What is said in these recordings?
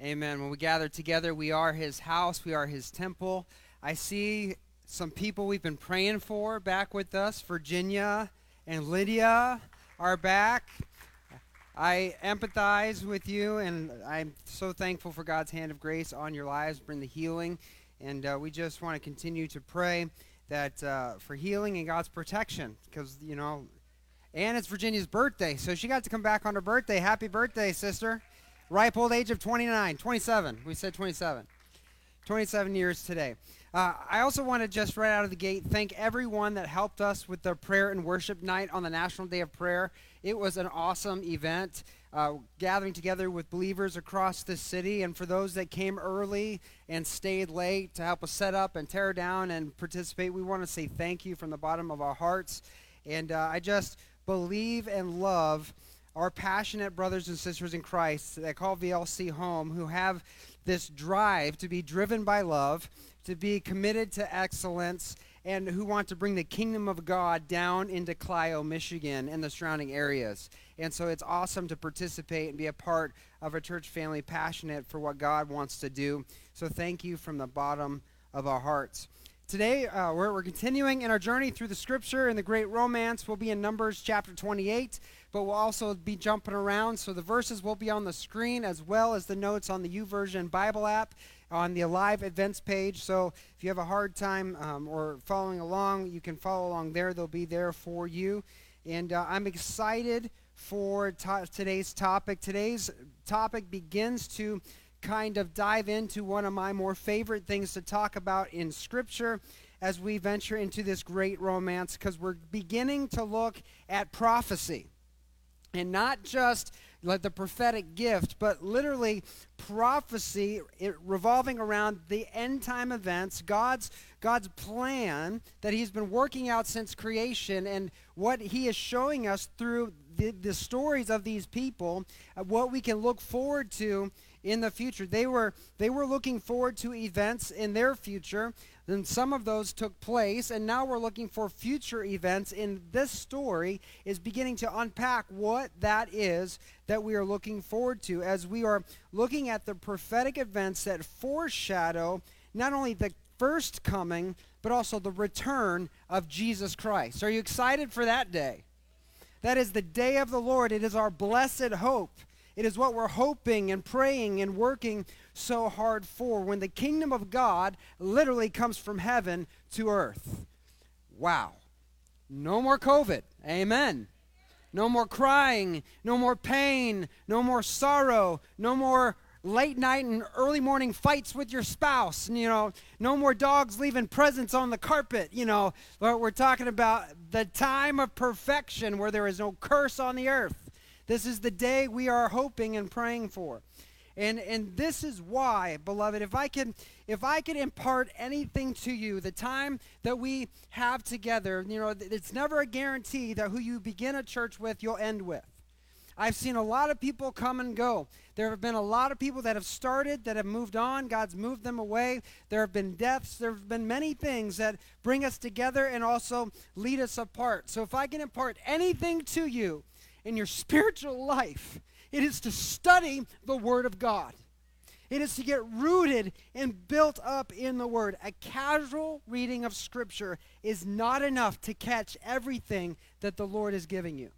Amen. When we gather together, we are his house, we are his temple. I see some people we've been praying for back with us. Virginia and Lydia are back. I empathize with you, and I'm so thankful for God's hand of grace on your lives, bring the healing. And uh, we just want to continue to pray that uh, for healing and God's protection, because, you know, and it's Virginia's birthday, so she got to come back on her birthday. Happy birthday, sister. Ripe old age of 29, 27. We said 27. 27 years today. Uh, I also want to just right out of the gate thank everyone that helped us with the prayer and worship night on the National Day of Prayer. It was an awesome event, uh, gathering together with believers across the city. And for those that came early and stayed late to help us set up and tear down and participate, we want to say thank you from the bottom of our hearts. And uh, I just believe and love our passionate brothers and sisters in Christ that call VLC home who have this drive to be driven by love, to be committed to excellence, and who want to bring the kingdom of God down into Clio, Michigan, and the surrounding areas. And so it's awesome to participate and be a part of a church family passionate for what God wants to do. So thank you from the bottom of our hearts. Today, uh, we're, we're continuing in our journey through the scripture and the great romance. We'll be in Numbers chapter 28 but we'll also be jumping around. So the verses will be on the screen as well as the notes on the YouVersion Bible app on the Alive events page. So if you have a hard time um, or following along, you can follow along there. They'll be there for you. And uh, I'm excited for to- today's topic. Today's topic begins to kind of dive into one of my more favorite things to talk about in Scripture as we venture into this great romance because we're beginning to look at prophecy. And not just like the prophetic gift, but literally prophecy revolving around the end time events, God's God's plan that He's been working out since creation, and what He is showing us through the, the stories of these people, uh, what we can look forward to in the future. They were they were looking forward to events in their future then some of those took place, and now we're looking for future events. And this story is beginning to unpack what that is that we are looking forward to as we are looking at the prophetic events that foreshadow not only the first coming, but also the return of Jesus Christ. Are you excited for that day? That is the day of the Lord. It is our blessed hope. It is what we're hoping and praying and working so hard for when the kingdom of God literally comes from heaven to earth. Wow. No more COVID. Amen. No more crying, no more pain, no more sorrow, no more late night and early morning fights with your spouse. You know, no more dogs leaving presents on the carpet. You know, we're talking about the time of perfection where there is no curse on the earth. This is the day we are hoping and praying for. And and this is why, beloved, if I can if I can impart anything to you, the time that we have together, you know, it's never a guarantee that who you begin a church with, you'll end with. I've seen a lot of people come and go. There have been a lot of people that have started, that have moved on. God's moved them away. There have been deaths. There have been many things that bring us together and also lead us apart. So if I can impart anything to you in your spiritual life, it is to study the Word of God. It is to get rooted and built up in the Word. A casual reading of Scripture is not enough to catch everything that the Lord is giving you.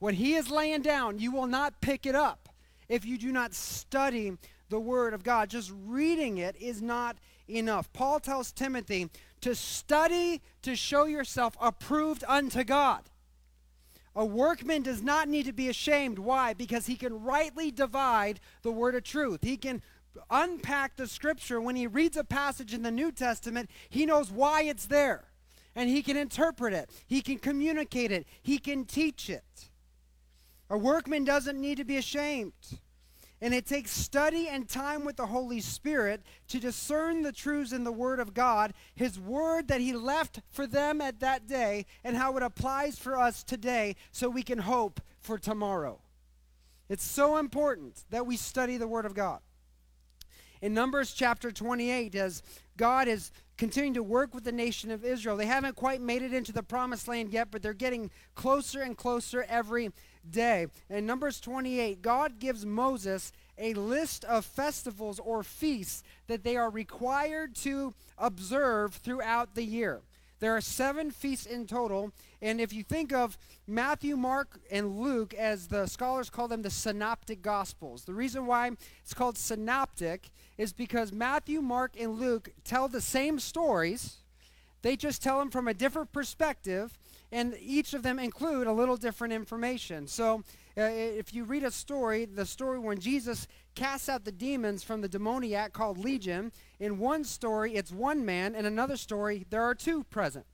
What He is laying down, you will not pick it up if you do not study the Word of God. Just reading it is not enough. Paul tells Timothy to study to show yourself approved unto God. A workman does not need to be ashamed. Why? Because he can rightly divide the word of truth. He can unpack the scripture. When he reads a passage in the New Testament, he knows why it's there. And he can interpret it, he can communicate it, he can teach it. A workman doesn't need to be ashamed. And it takes study and time with the Holy Spirit to discern the truths in the Word of God, His Word that He left for them at that day, and how it applies for us today so we can hope for tomorrow. It's so important that we study the Word of God. In Numbers chapter 28, as God is continuing to work with the nation of Israel, they haven't quite made it into the promised land yet, but they're getting closer and closer every day. In Numbers 28, God gives Moses a list of festivals or feasts that they are required to observe throughout the year. There are seven feasts in total, and if you think of Matthew, Mark, and Luke as the scholars call them the synoptic gospels, the reason why it's called synoptic is because Matthew, Mark, and Luke tell the same stories, they just tell them from a different perspective, and each of them include a little different information. So, uh, if you read a story, the story when Jesus casts out the demons from the demoniac called Legion, in one story it's one man, in another story there are two present.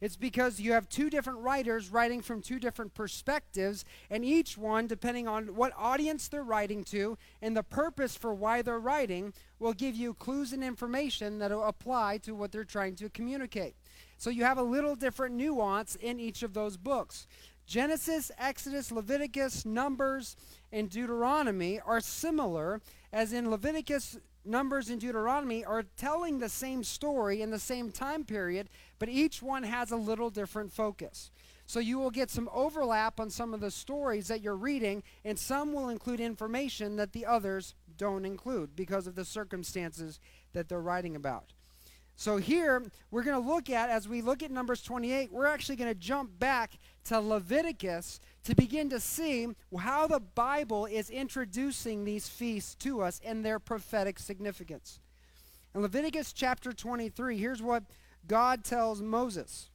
It's because you have two different writers writing from two different perspectives, and each one, depending on what audience they're writing to and the purpose for why they're writing, will give you clues and information that will apply to what they're trying to communicate. So you have a little different nuance in each of those books. Genesis, Exodus, Leviticus, Numbers, and Deuteronomy are similar, as in Leviticus, Numbers, and Deuteronomy are telling the same story in the same time period, but each one has a little different focus. So you will get some overlap on some of the stories that you're reading, and some will include information that the others don't include because of the circumstances that they're writing about. So here, we're going to look at, as we look at Numbers 28, we're actually going to jump back to Leviticus to begin to see how the Bible is introducing these feasts to us and their prophetic significance. In Leviticus chapter 23, here's what God tells Moses.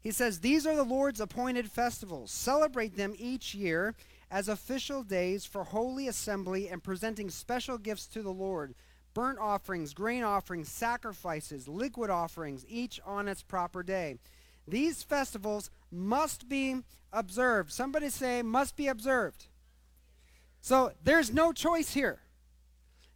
He says, These are the Lord's appointed festivals. Celebrate them each year as official days for holy assembly and presenting special gifts to the Lord burnt offerings, grain offerings, sacrifices, liquid offerings, each on its proper day. These festivals must be observed. Somebody say, must be observed. So there's no choice here.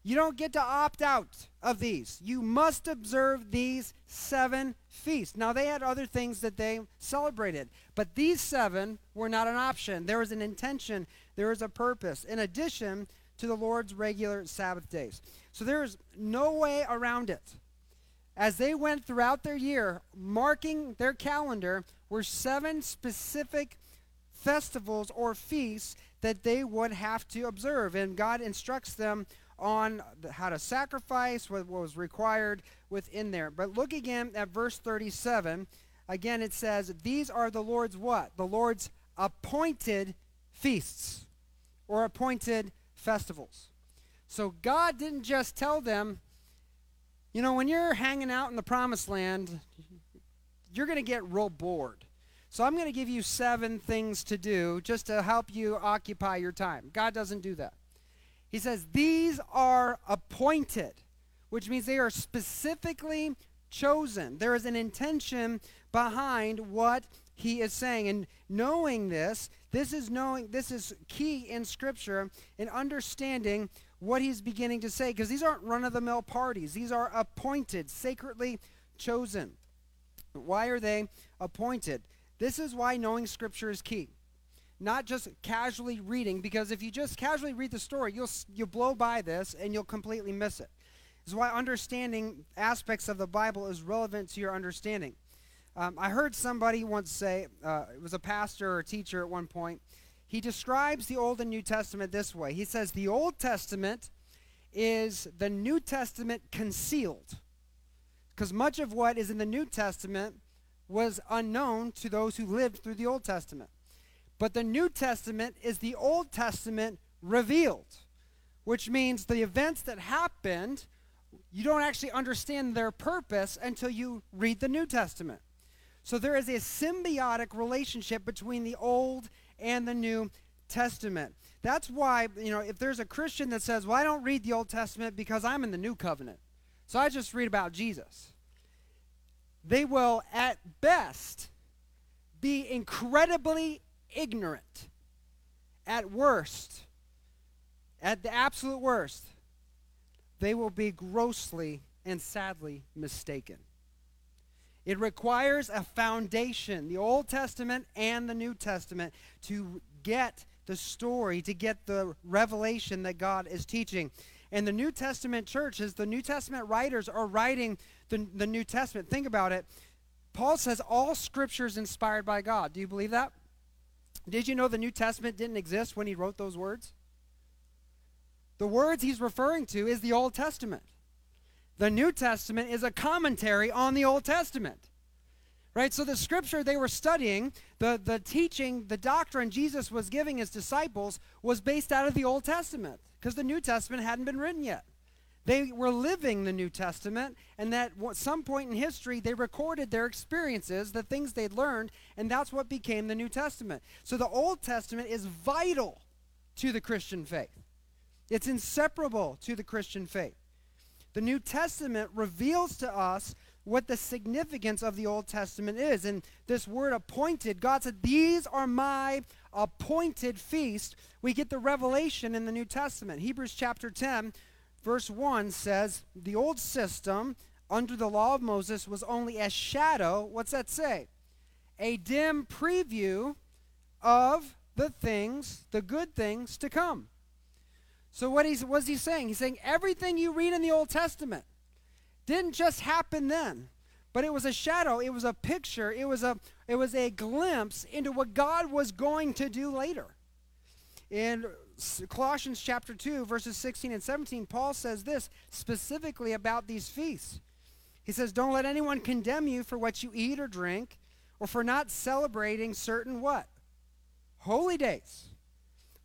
You don't get to opt out of these. You must observe these seven feasts. Now, they had other things that they celebrated, but these seven were not an option. There was an intention, there was a purpose, in addition to the Lord's regular Sabbath days. So there is no way around it. As they went throughout their year, marking their calendar, were seven specific festivals or feasts that they would have to observe. And God instructs them on how to sacrifice, what was required within there. But look again at verse 37. Again, it says, These are the Lord's what? The Lord's appointed feasts or appointed festivals. So God didn't just tell them, you know, when you're hanging out in the promised land, you're going to get real bored. So I'm going to give you seven things to do just to help you occupy your time. God doesn't do that. He says, These are appointed, which means they are specifically chosen. There is an intention behind what he is saying. And knowing this, this is knowing this is key in scripture in understanding what he's beginning to say because these aren't run of the mill parties. These are appointed, sacredly chosen. Why are they appointed? This is why knowing Scripture is key. Not just casually reading, because if you just casually read the story, you'll, you'll blow by this and you'll completely miss it. This is why understanding aspects of the Bible is relevant to your understanding. Um, I heard somebody once say, uh, it was a pastor or teacher at one point, he describes the Old and New Testament this way. He says the Old Testament is the New Testament concealed. Because much of what is in the New Testament was unknown to those who lived through the Old Testament. But the New Testament is the Old Testament revealed, which means the events that happened, you don't actually understand their purpose until you read the New Testament. So there is a symbiotic relationship between the Old and the New Testament. That's why, you know, if there's a Christian that says, well, I don't read the Old Testament because I'm in the New Covenant, so I just read about Jesus, they will, at best, be incredibly ignorant. At worst, at the absolute worst, they will be grossly and sadly mistaken. It requires a foundation, the Old Testament and the New Testament, to get the story, to get the revelation that God is teaching. And the New Testament churches, the New Testament writers are writing the, the New Testament. Think about it. Paul says all scripture is inspired by God. Do you believe that? Did you know the New Testament didn't exist when he wrote those words? The words he's referring to is the Old Testament. The New Testament is a commentary on the Old Testament. Right? So the scripture they were studying, the, the teaching, the doctrine Jesus was giving his disciples was based out of the Old Testament because the New Testament hadn't been written yet. They were living the New Testament, and that at some point in history, they recorded their experiences, the things they'd learned, and that's what became the New Testament. So the Old Testament is vital to the Christian faith, it's inseparable to the Christian faith. The New Testament reveals to us what the significance of the Old Testament is. And this word appointed, God said, These are my appointed feast. We get the revelation in the New Testament. Hebrews chapter 10, verse 1 says, The old system under the law of Moses was only a shadow. What's that say? A dim preview of the things, the good things to come. So what he's what's he saying? He's saying everything you read in the Old Testament didn't just happen then, but it was a shadow, it was a picture, it was a it was a glimpse into what God was going to do later. In Colossians chapter 2 verses 16 and 17, Paul says this specifically about these feasts. He says, "Don't let anyone condemn you for what you eat or drink, or for not celebrating certain what? Holy days.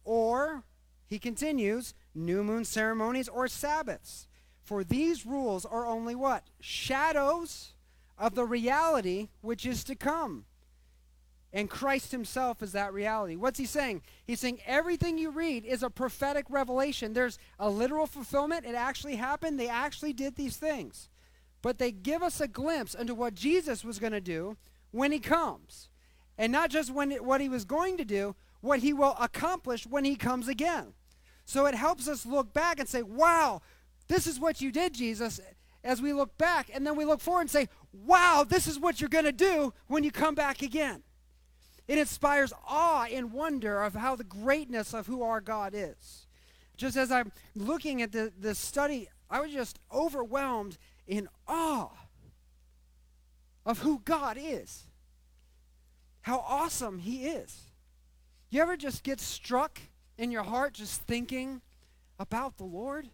Or he continues, new moon ceremonies or Sabbaths. For these rules are only what? Shadows of the reality which is to come. And Christ himself is that reality. What's he saying? He's saying everything you read is a prophetic revelation. There's a literal fulfillment. It actually happened. They actually did these things. But they give us a glimpse into what Jesus was going to do when he comes. And not just when it, what he was going to do, what he will accomplish when he comes again. So it helps us look back and say, wow, this is what you did, Jesus, as we look back. And then we look forward and say, wow, this is what you're going to do when you come back again. It inspires awe and wonder of how the greatness of who our God is. Just as I'm looking at the, the study, I was just overwhelmed in awe of who God is, how awesome He is. You ever just get struck in your heart just thinking about the Lord?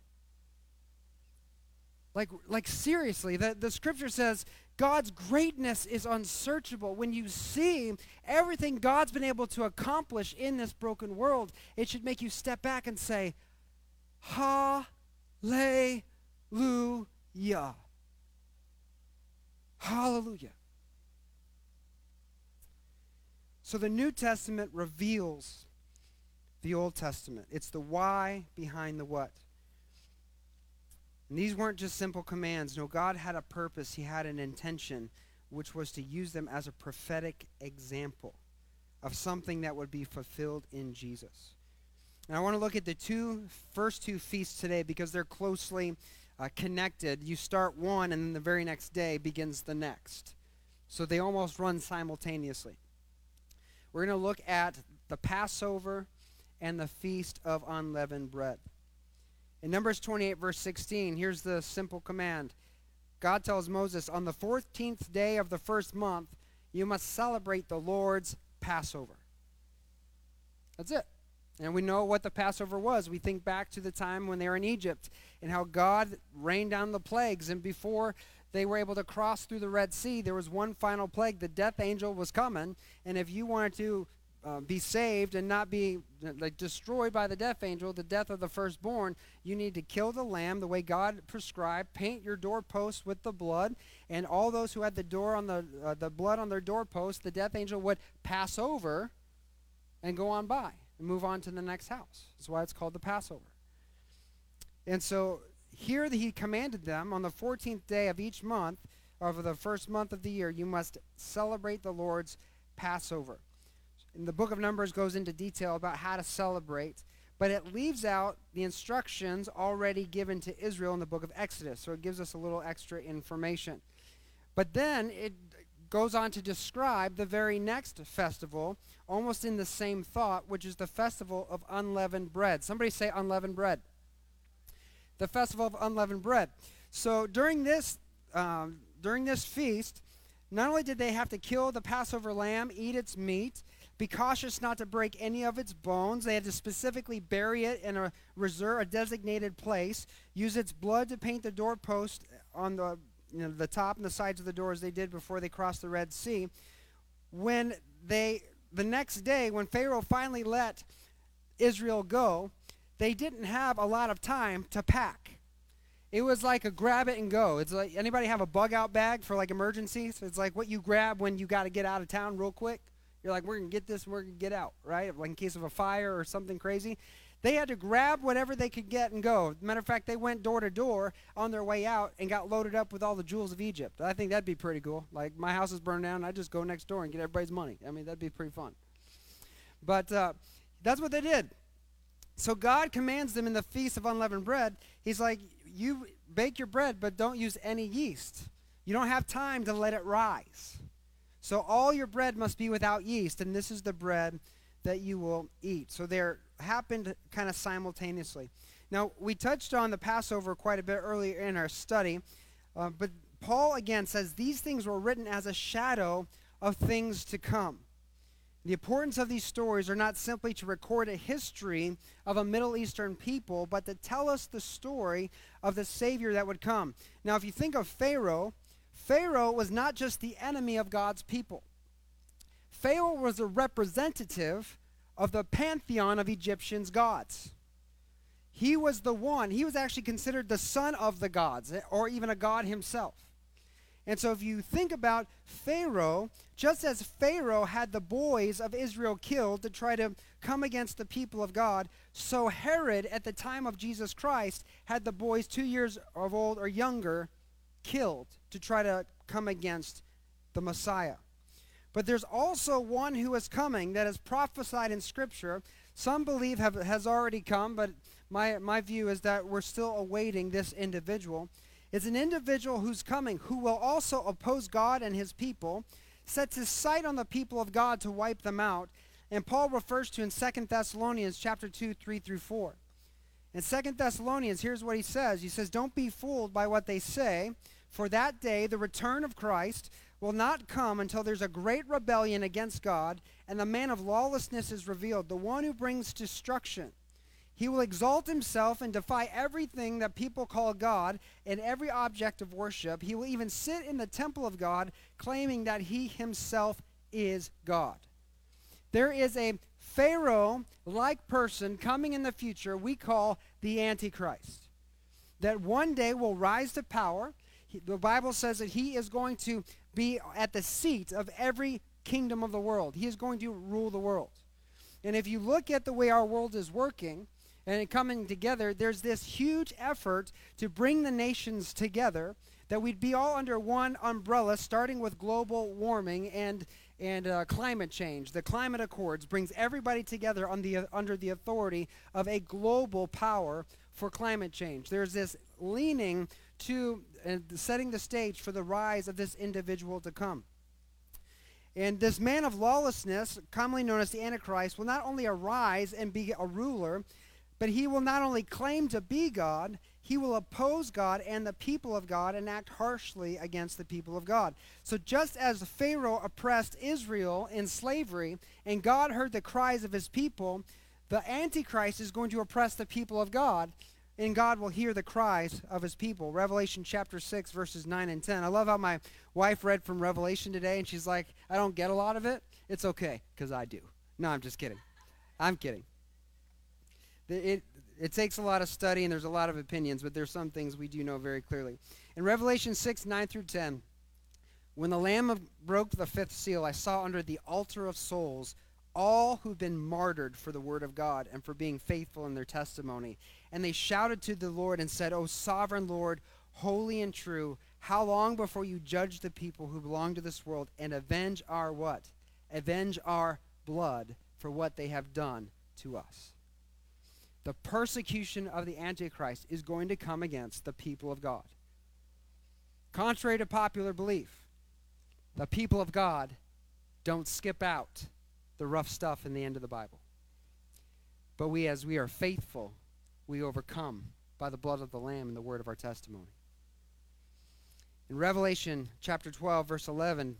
Like, like seriously, the, the scripture says God's greatness is unsearchable. When you see everything God's been able to accomplish in this broken world, it should make you step back and say, Hallelujah. Hallelujah. So the New Testament reveals the Old Testament. It's the why behind the what. And these weren't just simple commands. No, God had a purpose, He had an intention, which was to use them as a prophetic example of something that would be fulfilled in Jesus. And I want to look at the two first two feasts today because they're closely uh, connected. You start one, and then the very next day begins the next. So they almost run simultaneously. We're going to look at the Passover and the feast of unleavened bread. In Numbers 28, verse 16, here's the simple command God tells Moses, On the 14th day of the first month, you must celebrate the Lord's Passover. That's it. And we know what the Passover was. We think back to the time when they were in Egypt and how God rained down the plagues. And before they were able to cross through the Red Sea, there was one final plague. The death angel was coming. And if you wanted to uh, be saved and not be like destroyed by the death angel, the death of the firstborn, you need to kill the lamb the way God prescribed. Paint your doorposts with the blood, and all those who had the door on the uh, the blood on their doorpost, the death angel would pass over and go on by and move on to the next house. That's why it's called the Passover. And so here he commanded them on the 14th day of each month of the first month of the year, you must celebrate the Lord's Passover. And the book of Numbers goes into detail about how to celebrate. but it leaves out the instructions already given to Israel in the book of Exodus. So it gives us a little extra information. But then it goes on to describe the very next festival, almost in the same thought, which is the festival of unleavened bread. Somebody say unleavened bread. The festival of unleavened bread. So during this um, during this feast, not only did they have to kill the Passover lamb, eat its meat, be cautious not to break any of its bones. They had to specifically bury it in a reserve, a designated place. Use its blood to paint the doorpost on the you know, the top and the sides of the doors they did before they crossed the Red Sea. When they the next day, when Pharaoh finally let Israel go, they didn't have a lot of time to pack. It was like a grab it and go. It's like anybody have a bug out bag for like emergencies? It's like what you grab when you got to get out of town real quick. You're like, we're going to get this and we're going to get out, right? Like in case of a fire or something crazy. They had to grab whatever they could get and go. Matter of fact, they went door to door on their way out and got loaded up with all the jewels of Egypt. I think that'd be pretty cool. Like, my house is burned down, I just go next door and get everybody's money. I mean, that'd be pretty fun. But uh, that's what they did. So God commands them in the Feast of Unleavened Bread. He's like, you bake your bread, but don't use any yeast. You don't have time to let it rise. So all your bread must be without yeast, and this is the bread that you will eat. So there happened kind of simultaneously. Now, we touched on the Passover quite a bit earlier in our study, uh, but Paul again says these things were written as a shadow of things to come. The importance of these stories are not simply to record a history of a Middle Eastern people, but to tell us the story of the Savior that would come. Now, if you think of Pharaoh, Pharaoh was not just the enemy of God's people. Pharaoh was a representative of the pantheon of Egyptians' gods. He was the one, he was actually considered the son of the gods, eh, or even a god himself. And so, if you think about Pharaoh, just as Pharaoh had the boys of Israel killed to try to come against the people of God, so Herod, at the time of Jesus Christ, had the boys two years of old or younger killed to try to come against the Messiah. But there's also one who is coming that is prophesied in Scripture. Some believe have, has already come, but my, my view is that we're still awaiting this individual. It's an individual who's coming who will also oppose God and his people, sets his sight on the people of God to wipe them out. And Paul refers to in 2 Thessalonians chapter 2, 3 through 4. In 2 Thessalonians, here's what he says. He says, Don't be fooled by what they say, for that day, the return of Christ, will not come until there's a great rebellion against God, and the man of lawlessness is revealed, the one who brings destruction. He will exalt himself and defy everything that people call God and every object of worship. He will even sit in the temple of God, claiming that he himself is God. There is a Pharaoh like person coming in the future we call the Antichrist. That one day will rise to power. He, the Bible says that he is going to be at the seat of every kingdom of the world. He is going to rule the world. And if you look at the way our world is working and coming together, there's this huge effort to bring the nations together that we'd be all under one umbrella, starting with global warming and and uh, climate change. The climate accords brings everybody together on the, uh, under the authority of a global power for climate change. There's this leaning to uh, setting the stage for the rise of this individual to come. And this man of lawlessness, commonly known as the Antichrist, will not only arise and be a ruler, but he will not only claim to be God, he will oppose God and the people of God and act harshly against the people of God. So, just as Pharaoh oppressed Israel in slavery and God heard the cries of his people, the Antichrist is going to oppress the people of God and God will hear the cries of his people. Revelation chapter 6, verses 9 and 10. I love how my wife read from Revelation today and she's like, I don't get a lot of it. It's okay, because I do. No, I'm just kidding. I'm kidding. It, it takes a lot of study and there's a lot of opinions, but there's some things we do know very clearly. In Revelation 6, 9 through 10, when the Lamb broke the fifth seal, I saw under the altar of souls all who've been martyred for the word of God and for being faithful in their testimony. And they shouted to the Lord and said, O sovereign Lord, holy and true, how long before you judge the people who belong to this world and avenge our what? Avenge our blood for what they have done to us. The persecution of the Antichrist is going to come against the people of God. Contrary to popular belief, the people of God don't skip out the rough stuff in the end of the Bible. But we, as we are faithful, we overcome by the blood of the Lamb and the word of our testimony. In Revelation chapter 12, verse 11,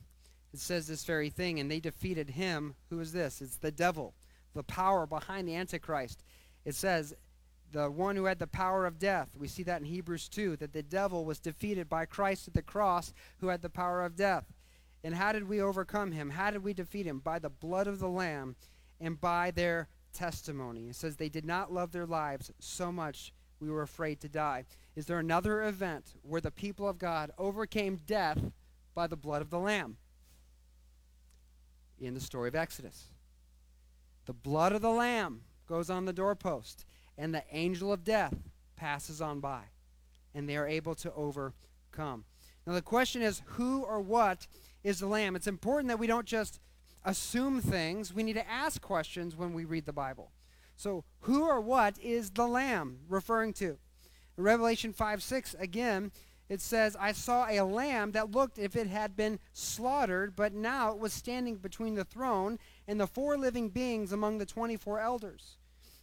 it says this very thing, and they defeated him. Who is this? It's the devil, the power behind the Antichrist. It says, the one who had the power of death. We see that in Hebrews 2, that the devil was defeated by Christ at the cross, who had the power of death. And how did we overcome him? How did we defeat him? By the blood of the Lamb and by their testimony. It says they did not love their lives so much we were afraid to die. Is there another event where the people of God overcame death by the blood of the Lamb? In the story of Exodus. The blood of the Lamb goes on the doorpost, and the angel of death passes on by, and they are able to overcome. Now, the question is who or what is the Lamb? It's important that we don't just assume things, we need to ask questions when we read the Bible. So, who or what is the Lamb referring to? In Revelation 5 6, again, it says, I saw a lamb that looked if it had been slaughtered, but now it was standing between the throne and the four living beings among the 24 elders.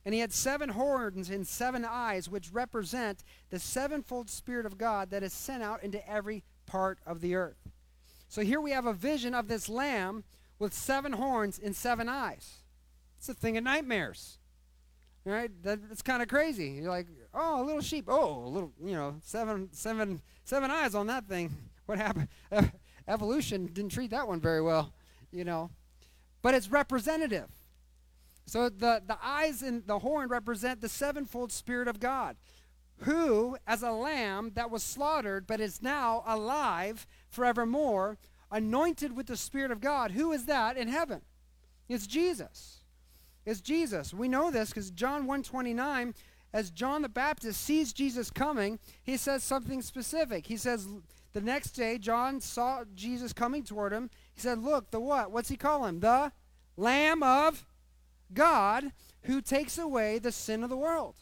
And he had seven horns and seven eyes, which represent the sevenfold Spirit of God that is sent out into every part of the earth. So here we have a vision of this lamb with seven horns and seven eyes. It's a thing of nightmares. Right? That, that's kind of crazy. You're like, oh, a little sheep. Oh, a little, you know, seven, seven, seven eyes on that thing. What happened? Evolution didn't treat that one very well, you know. But it's representative. So the, the eyes and the horn represent the sevenfold Spirit of God, who, as a lamb that was slaughtered but is now alive forevermore, anointed with the Spirit of God. Who is that in heaven? It's Jesus. It's Jesus. We know this because John 129, as John the Baptist sees Jesus coming, he says something specific. He says, the next day, John saw Jesus coming toward him. He said, Look, the what? What's he call him? The Lamb of God who takes away the sin of the world.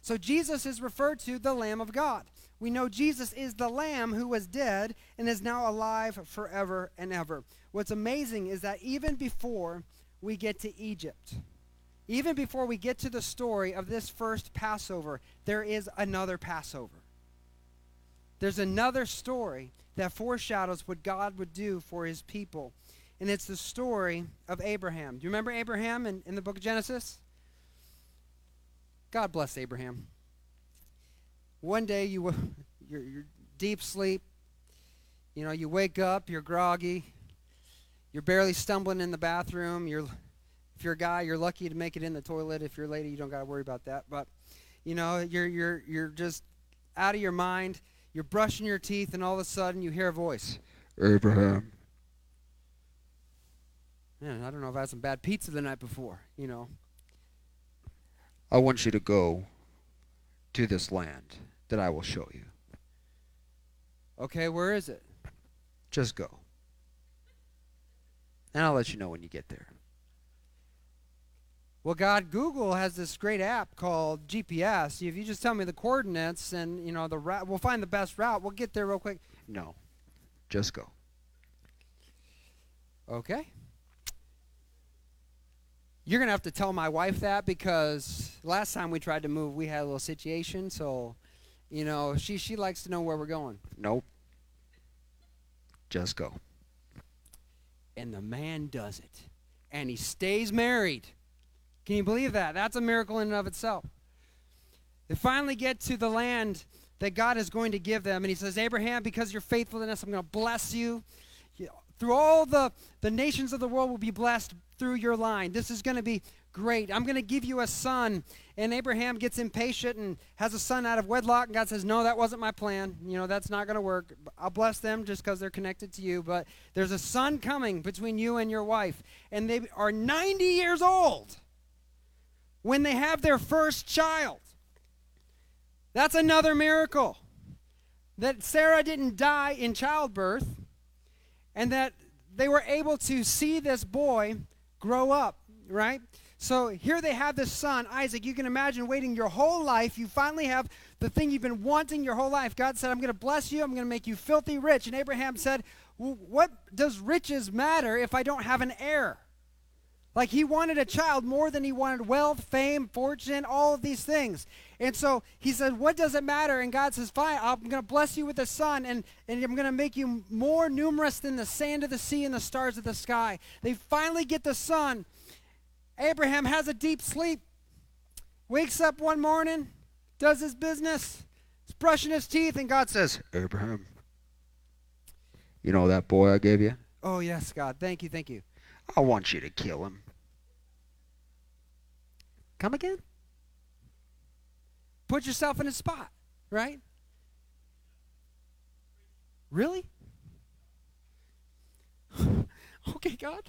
So Jesus is referred to the Lamb of God we know Jesus is the Lamb who was dead and is now alive forever and ever. What's amazing is that even before we get to Egypt, even before we get to the story of this first Passover, there is another Passover. There's another story that foreshadows what God would do for his people. And it's the story of Abraham. Do you remember Abraham in, in the book of Genesis? God bless Abraham. One day you you're, you're deep sleep. You know, you wake up, you're groggy. You're barely stumbling in the bathroom. You're if you're a guy, you're lucky to make it in the toilet. If you're a lady, you don't got to worry about that. But you know, you're you're you're just out of your mind. You're brushing your teeth, and all of a sudden you hear a voice. Abraham. Man, I don't know if I had some bad pizza the night before. You know. I want you to go to this land that I will show you. Okay, where is it? Just go. And I'll let you know when you get there. Well, God, Google has this great app called GPS. If you just tell me the coordinates and you know the route, we'll find the best route. We'll get there real quick. No, just go. Okay. You're gonna have to tell my wife that because last time we tried to move, we had a little situation. So you know, she she likes to know where we're going. Nope. Just go. And the man does it. And he stays married. Can you believe that? That's a miracle in and of itself. They finally get to the land that God is going to give them. And he says, Abraham, because of your faithfulness, I'm going to bless you. Through all the, the nations of the world will be blessed through your line. This is going to be great. I'm going to give you a son. And Abraham gets impatient and has a son out of wedlock. And God says, No, that wasn't my plan. You know, that's not going to work. I'll bless them just because they're connected to you. But there's a son coming between you and your wife. And they are 90 years old when they have their first child. That's another miracle. That Sarah didn't die in childbirth and that they were able to see this boy grow up, right? So here they have this son, Isaac. You can imagine waiting your whole life. You finally have the thing you've been wanting your whole life. God said, I'm going to bless you. I'm going to make you filthy rich. And Abraham said, What does riches matter if I don't have an heir? Like he wanted a child more than he wanted wealth, fame, fortune, all of these things. And so he said, What does it matter? And God says, Fine, I'm going to bless you with a son, and, and I'm going to make you more numerous than the sand of the sea and the stars of the sky. They finally get the son. Abraham has a deep sleep, wakes up one morning, does his business, is brushing his teeth, and God says, Abraham, you know that boy I gave you? Oh, yes, God. Thank you, thank you. I want you to kill him. Come again? Put yourself in a spot, right? Really? okay, God.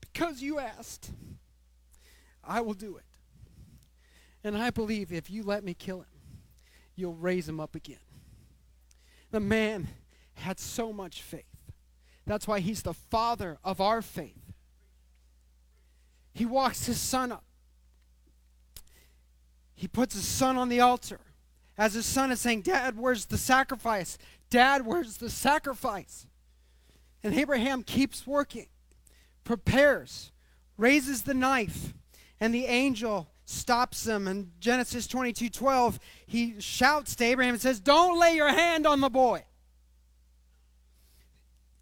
Because you asked, I will do it. And I believe if you let me kill him, you'll raise him up again. The man had so much faith. That's why he's the father of our faith. He walks his son up. He puts his son on the altar. As his son is saying, Dad, where's the sacrifice? Dad, where's the sacrifice? And Abraham keeps working, prepares, raises the knife, and the angel stops him. In Genesis 22 12, he shouts to Abraham and says, Don't lay your hand on the boy.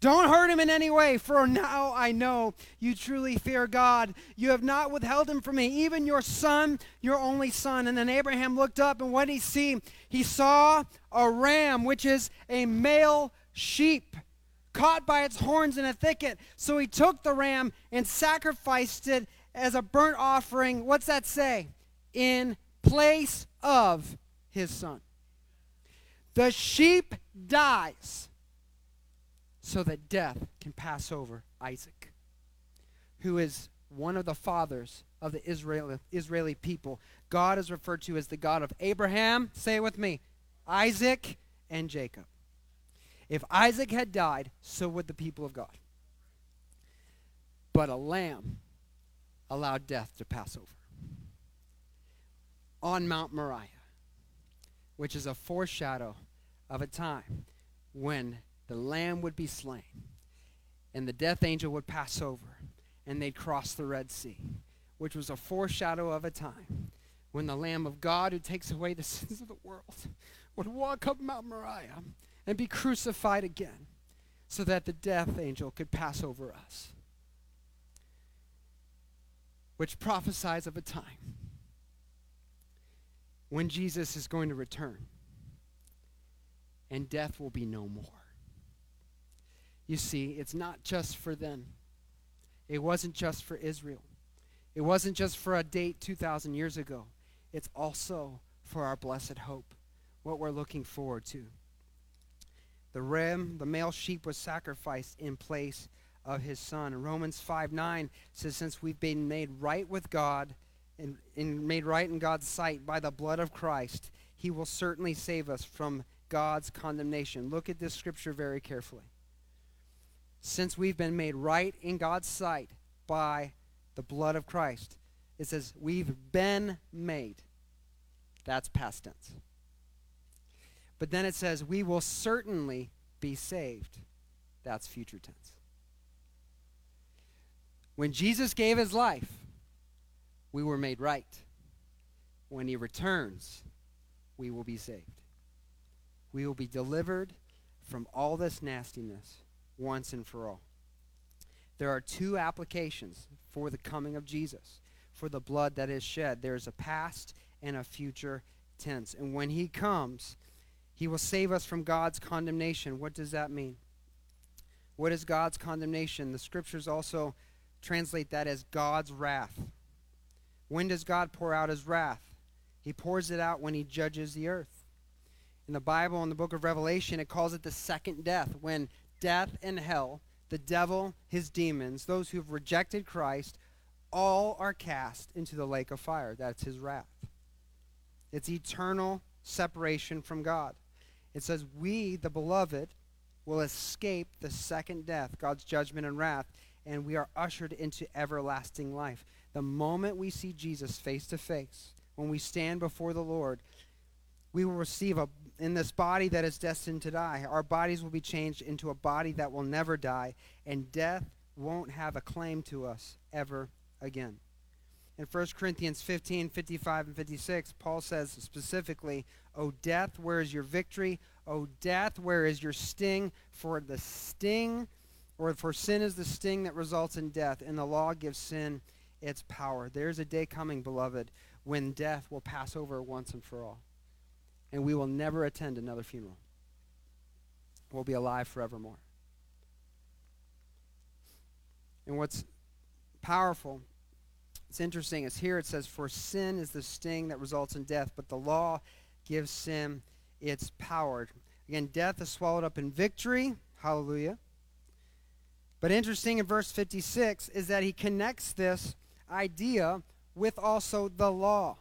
Don't hurt him in any way, for now I know you truly fear God. You have not withheld him from me, even your son, your only son. And then Abraham looked up, and what did he see? He saw a ram, which is a male sheep, caught by its horns in a thicket. So he took the ram and sacrificed it as a burnt offering. What's that say? In place of his son. The sheep dies so that death can pass over Isaac, who is one of the fathers of the Israeli, Israeli people. God is referred to as the God of Abraham, say it with me, Isaac, and Jacob. If Isaac had died, so would the people of God. But a lamb allowed death to pass over. On Mount Moriah, which is a foreshadow of a time when the lamb would be slain, and the death angel would pass over, and they'd cross the Red Sea, which was a foreshadow of a time when the Lamb of God, who takes away the sins of the world, would walk up Mount Moriah and be crucified again, so that the death angel could pass over us. Which prophesies of a time when Jesus is going to return and death will be no more. You see, it's not just for them. It wasn't just for Israel. It wasn't just for a date 2,000 years ago. It's also for our blessed hope, what we're looking forward to. The ram, the male sheep, was sacrificed in place of his son. Romans 5 9 says, Since we've been made right with God and, and made right in God's sight by the blood of Christ, he will certainly save us from God's condemnation. Look at this scripture very carefully since we've been made right in God's sight by the blood of Christ. It says, we've been made. That's past tense. But then it says, we will certainly be saved. That's future tense. When Jesus gave his life, we were made right. When he returns, we will be saved. We will be delivered from all this nastiness once and for all. There are two applications for the coming of Jesus, for the blood that is shed. There's a past and a future tense. And when he comes, he will save us from God's condemnation. What does that mean? What is God's condemnation? The scriptures also translate that as God's wrath. When does God pour out his wrath? He pours it out when he judges the earth. In the Bible, in the book of Revelation, it calls it the second death, when death, and hell, the devil, his demons, those who have rejected Christ, all are cast into the lake of fire. That's his wrath. It's eternal separation from God. It says, We, the beloved, will escape the second death, God's judgment and wrath. and we are ushered into everlasting life. The moment we see Jesus face to face, when we stand before the Lord, we will receive a in this body that is destined to die. Our bodies will be changed into a body that will never die, and death won't have a claim to us ever again. In 1 Corinthians 15, 55, and 56, Paul says specifically, O death, where is your victory? O death, where is your sting? For the sting, or for sin is the sting that results in death, and the law gives sin its power. There's a day coming, beloved, when death will pass over once and for all and we will never attend another funeral. We'll be alive forevermore. And what's powerful, it's interesting, is here it says, For sin is the sting that results in death, but the law gives sin its power. Again, death is swallowed up in victory. Hallelujah. But interesting in verse 56 is that he connects this idea with also the law.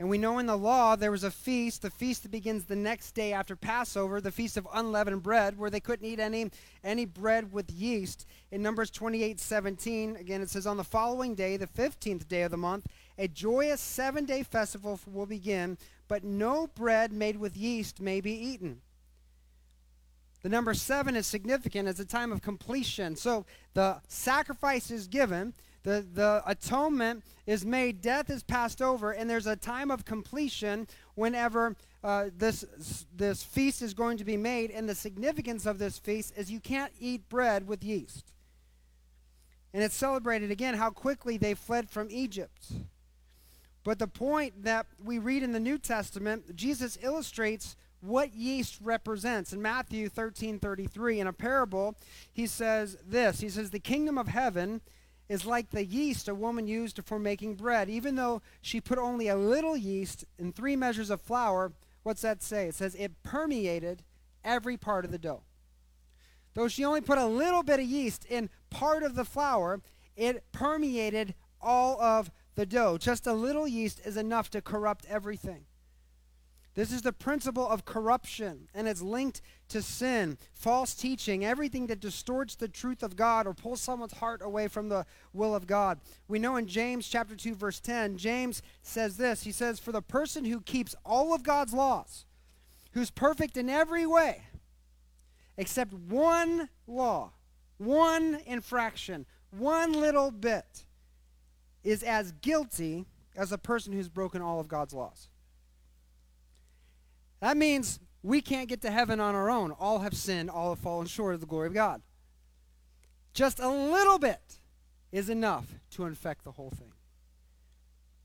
And we know in the law there was a feast, the feast that begins the next day after Passover, the feast of unleavened bread, where they couldn't eat any, any bread with yeast. In Numbers 28 17, again, it says, On the following day, the 15th day of the month, a joyous seven day festival will begin, but no bread made with yeast may be eaten. The number seven is significant as a time of completion. So the sacrifice is given the, the atonement is made, death is passed over, and there's a time of completion whenever uh, this, this feast is going to be made. And the significance of this feast is you can't eat bread with yeast. And it's celebrated again how quickly they fled from Egypt. But the point that we read in the New Testament, Jesus illustrates what yeast represents. In Matthew 13 33, in a parable, he says this He says, The kingdom of heaven is like the yeast a woman used for making bread. Even though she put only a little yeast in three measures of flour, what's that say? It says it permeated every part of the dough. Though she only put a little bit of yeast in part of the flour, it permeated all of the dough. Just a little yeast is enough to corrupt everything. This is the principle of corruption, and it's linked to sin, false teaching, everything that distorts the truth of God or pulls someone's heart away from the will of God. We know in James chapter 2 verse 10, James says this. He says, "For the person who keeps all of God's laws, who's perfect in every way, except one law, one infraction, one little bit, is as guilty as a person who's broken all of God's laws." That means we can't get to heaven on our own. All have sinned, all have fallen short of the glory of God. Just a little bit is enough to infect the whole thing.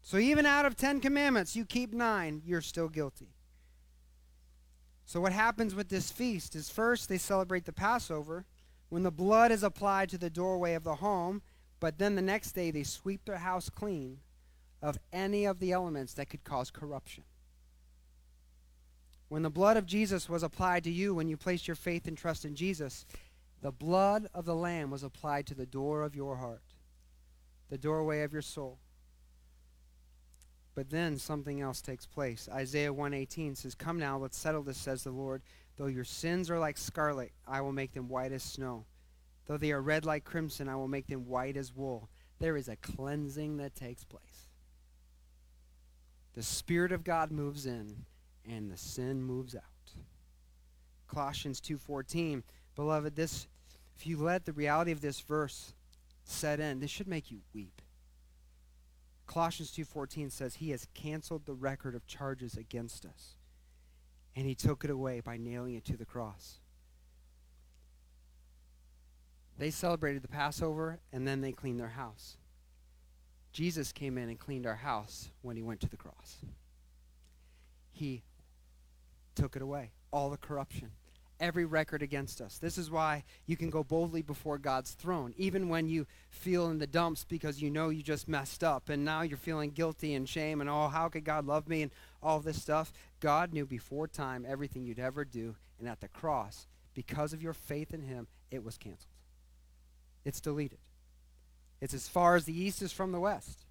So even out of 10 commandments, you keep 9, you're still guilty. So what happens with this feast is first they celebrate the Passover when the blood is applied to the doorway of the home, but then the next day they sweep their house clean of any of the elements that could cause corruption. When the blood of Jesus was applied to you when you placed your faith and trust in Jesus, the blood of the Lamb was applied to the door of your heart, the doorway of your soul. But then something else takes place. Isaiah 118 says, Come now, let's settle this, says the Lord. Though your sins are like scarlet, I will make them white as snow. Though they are red like crimson, I will make them white as wool. There is a cleansing that takes place. The Spirit of God moves in and the sin moves out. Colossians 2:14, beloved, this if you let the reality of this verse set in, this should make you weep. Colossians 2:14 says he has canceled the record of charges against us and he took it away by nailing it to the cross. They celebrated the Passover and then they cleaned their house. Jesus came in and cleaned our house when he went to the cross. He took it away. All the corruption, every record against us. This is why you can go boldly before God's throne, even when you feel in the dumps because you know you just messed up and now you're feeling guilty and shame and, oh, how could God love me and all this stuff. God knew before time everything you'd ever do, and at the cross, because of your faith in Him, it was canceled. It's deleted. It's as far as the east is from the west.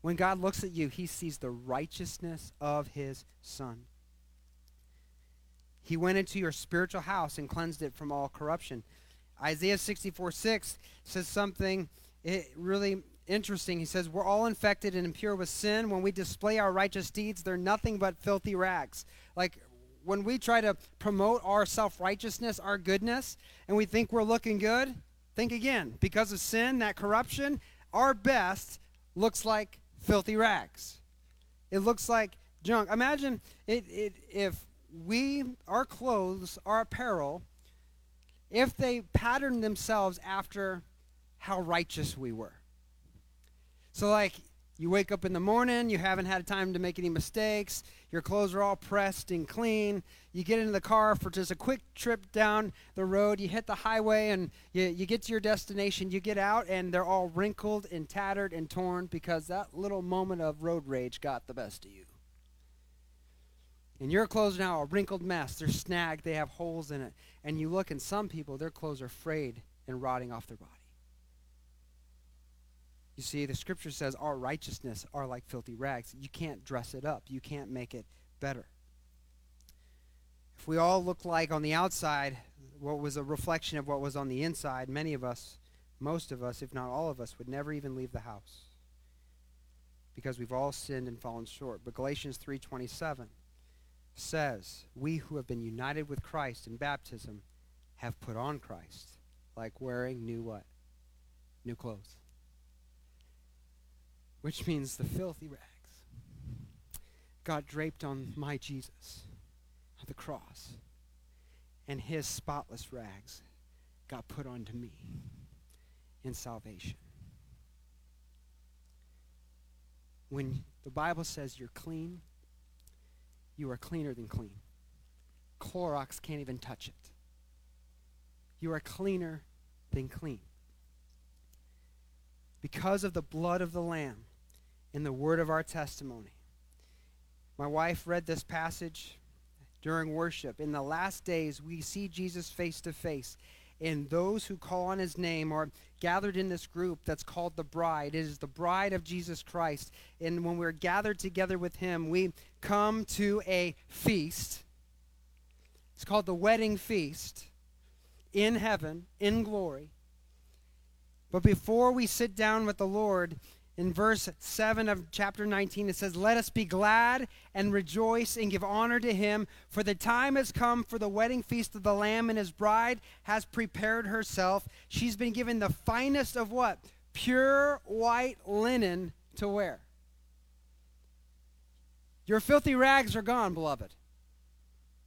When God looks at you, He sees the righteousness of His Son. He went into your spiritual house and cleansed it from all corruption. Isaiah 64 6 says something eh, really interesting. He says, We're all infected and impure with sin. When we display our righteous deeds, they're nothing but filthy rags. Like when we try to promote our self righteousness, our goodness, and we think we're looking good, think again. Because of sin, that corruption, our best looks like filthy rags. It looks like junk. Imagine it, it, if we, our clothes, our apparel, if they patterned themselves after how righteous we were. So, like, you wake up in the morning, you haven't had time to make any mistakes, your clothes are all pressed and clean. You get into the car for just a quick trip down the road, you hit the highway, and you, you get to your destination. You get out, and they're all wrinkled and tattered and torn because that little moment of road rage got the best of you. And your clothes now are a wrinkled mess. They're snagged, they have holes in it. And you look, and some people, their clothes are frayed and rotting off their body. You see, the scripture says our righteousness are like filthy rags. You can't dress it up, you can't make it better. If we all look like on the outside what was a reflection of what was on the inside, many of us, most of us, if not all of us, would never even leave the house because we've all sinned and fallen short. But Galatians 3:27 says, We who have been united with Christ in baptism have put on Christ, like wearing new what? New clothes. Which means the filthy rags got draped on my Jesus at the cross, and his spotless rags got put onto me in salvation. When the Bible says you're clean, you are cleaner than clean. Clorox can't even touch it. You are cleaner than clean. Because of the blood of the Lamb and the word of our testimony. My wife read this passage during worship. In the last days, we see Jesus face to face. And those who call on his name are gathered in this group that's called the bride. It is the bride of Jesus Christ. And when we're gathered together with him, we come to a feast. It's called the wedding feast in heaven, in glory. But before we sit down with the Lord, in verse 7 of chapter 19, it says, Let us be glad and rejoice and give honor to him, for the time has come for the wedding feast of the Lamb, and his bride has prepared herself. She's been given the finest of what? Pure white linen to wear. Your filthy rags are gone, beloved.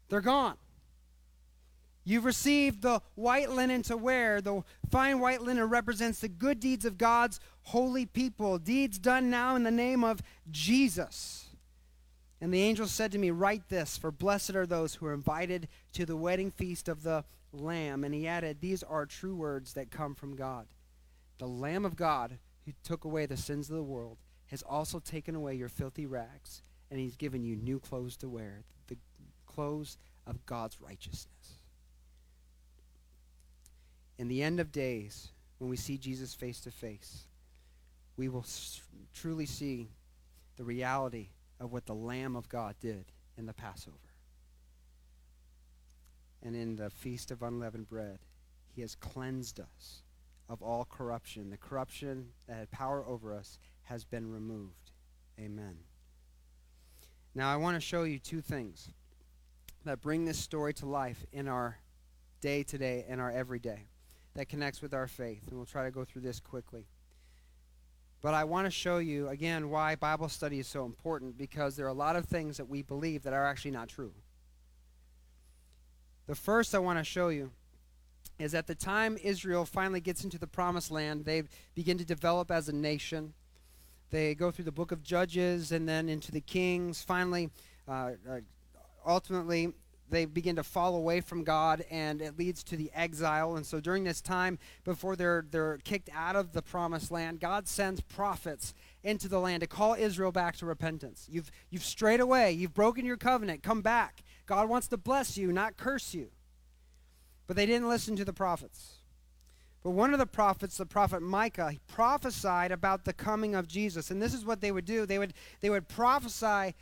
They're gone. You've received the white linen to wear. The fine white linen represents the good deeds of God's holy people, deeds done now in the name of Jesus. And the angel said to me, Write this, for blessed are those who are invited to the wedding feast of the Lamb. And he added, These are true words that come from God. The Lamb of God, who took away the sins of the world, has also taken away your filthy rags, and he's given you new clothes to wear, the clothes of God's righteousness in the end of days, when we see Jesus face to face, we will truly see the reality of what the Lamb of God did in the Passover. And in the Feast of Unleavened Bread, he has cleansed us of all corruption. The corruption that had power over us has been removed. Amen. Now, I want to show you two things that bring this story to life in our day to day and our everyday that connects with our faith. And we'll try to go through this quickly. But I want to show you, again, why Bible study is so important because there are a lot of things that we believe that are actually not true. The first I want to show you is at the time Israel finally gets into the promised land, they begin to develop as a nation. They go through the book of Judges and then into the Kings. Finally, uh, uh, ultimately, they begin to fall away from God, and it leads to the exile. And so during this time, before they're, they're kicked out of the promised land, God sends prophets into the land to call Israel back to repentance. You've, you've strayed away, you've broken your covenant, come back. God wants to bless you, not curse you. But they didn't listen to the prophets. But one of the prophets, the prophet Micah, prophesied about the coming of Jesus. And this is what they would do. They would, they would prophesy,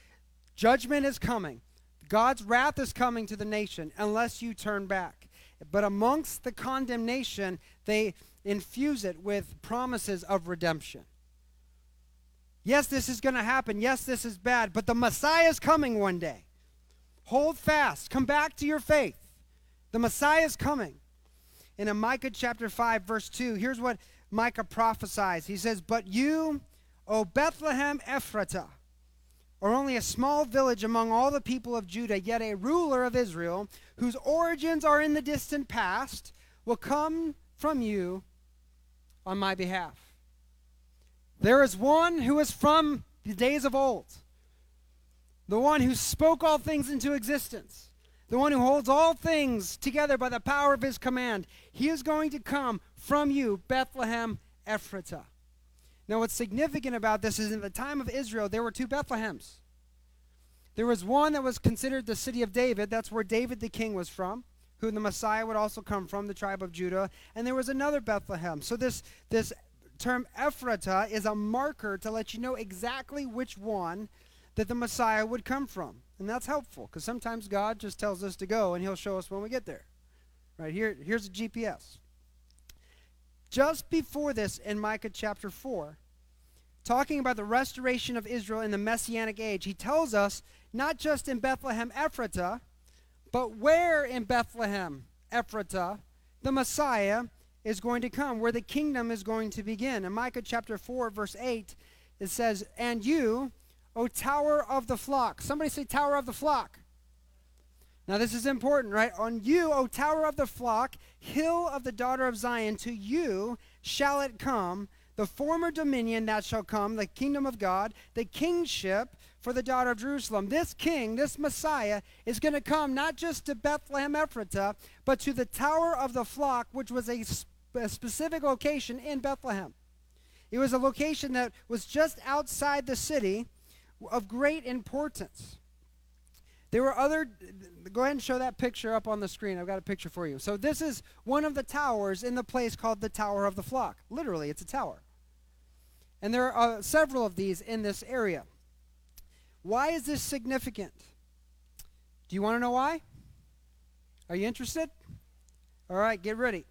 judgment is coming. God's wrath is coming to the nation unless you turn back. but amongst the condemnation, they infuse it with promises of redemption. Yes, this is going to happen. Yes, this is bad, but the Messiah is coming one day. Hold fast. Come back to your faith. The Messiah is coming. And in Micah chapter 5, verse 2, here's what Micah prophesies. He says, But you, O Bethlehem Ephratah, are only a small village among all the people of Judah, yet a ruler of Israel, whose origins are in the distant past, will come from you on my behalf. There is one who is from the days of old, the one who spoke all things into existence, the one who holds all things together by the power of his command. He is going to come from you, Bethlehem Ephratah. Now, what's significant about this is in the time of Israel, there were two Bethlehems. There was one that was considered the city of David. That's where David the king was from, who the Messiah would also come from, the tribe of Judah. And there was another Bethlehem. So this, this term Ephratah is a marker to let you know exactly which one that the Messiah would come from. And that's helpful because sometimes God just tells us to go and he'll show us when we get there. Right here, here's a GPS. Just before this in Micah chapter 4, talking about the restoration of Israel in the Messianic age, he tells us not just in Bethlehem Ephratah, but where in Bethlehem Ephratah the Messiah is going to come, where the kingdom is going to begin. In Micah chapter 4, verse 8, it says, And you, O tower of the flock. Somebody say, Tower of the flock. Now, this is important, right? On you, O tower of the flock, hill of the daughter of Zion, to you shall it come, the former dominion that shall come, the kingdom of God, the kingship for the daughter of Jerusalem. This king, this Messiah, is going to come not just to Bethlehem Ephratah, but to the tower of the flock, which was a, sp- a specific location in Bethlehem. It was a location that was just outside the city of great importance. There were other, go ahead and show that picture up on the screen. I've got a picture for you. So, this is one of the towers in the place called the Tower of the Flock. Literally, it's a tower. And there are uh, several of these in this area. Why is this significant? Do you want to know why? Are you interested? All right, get ready.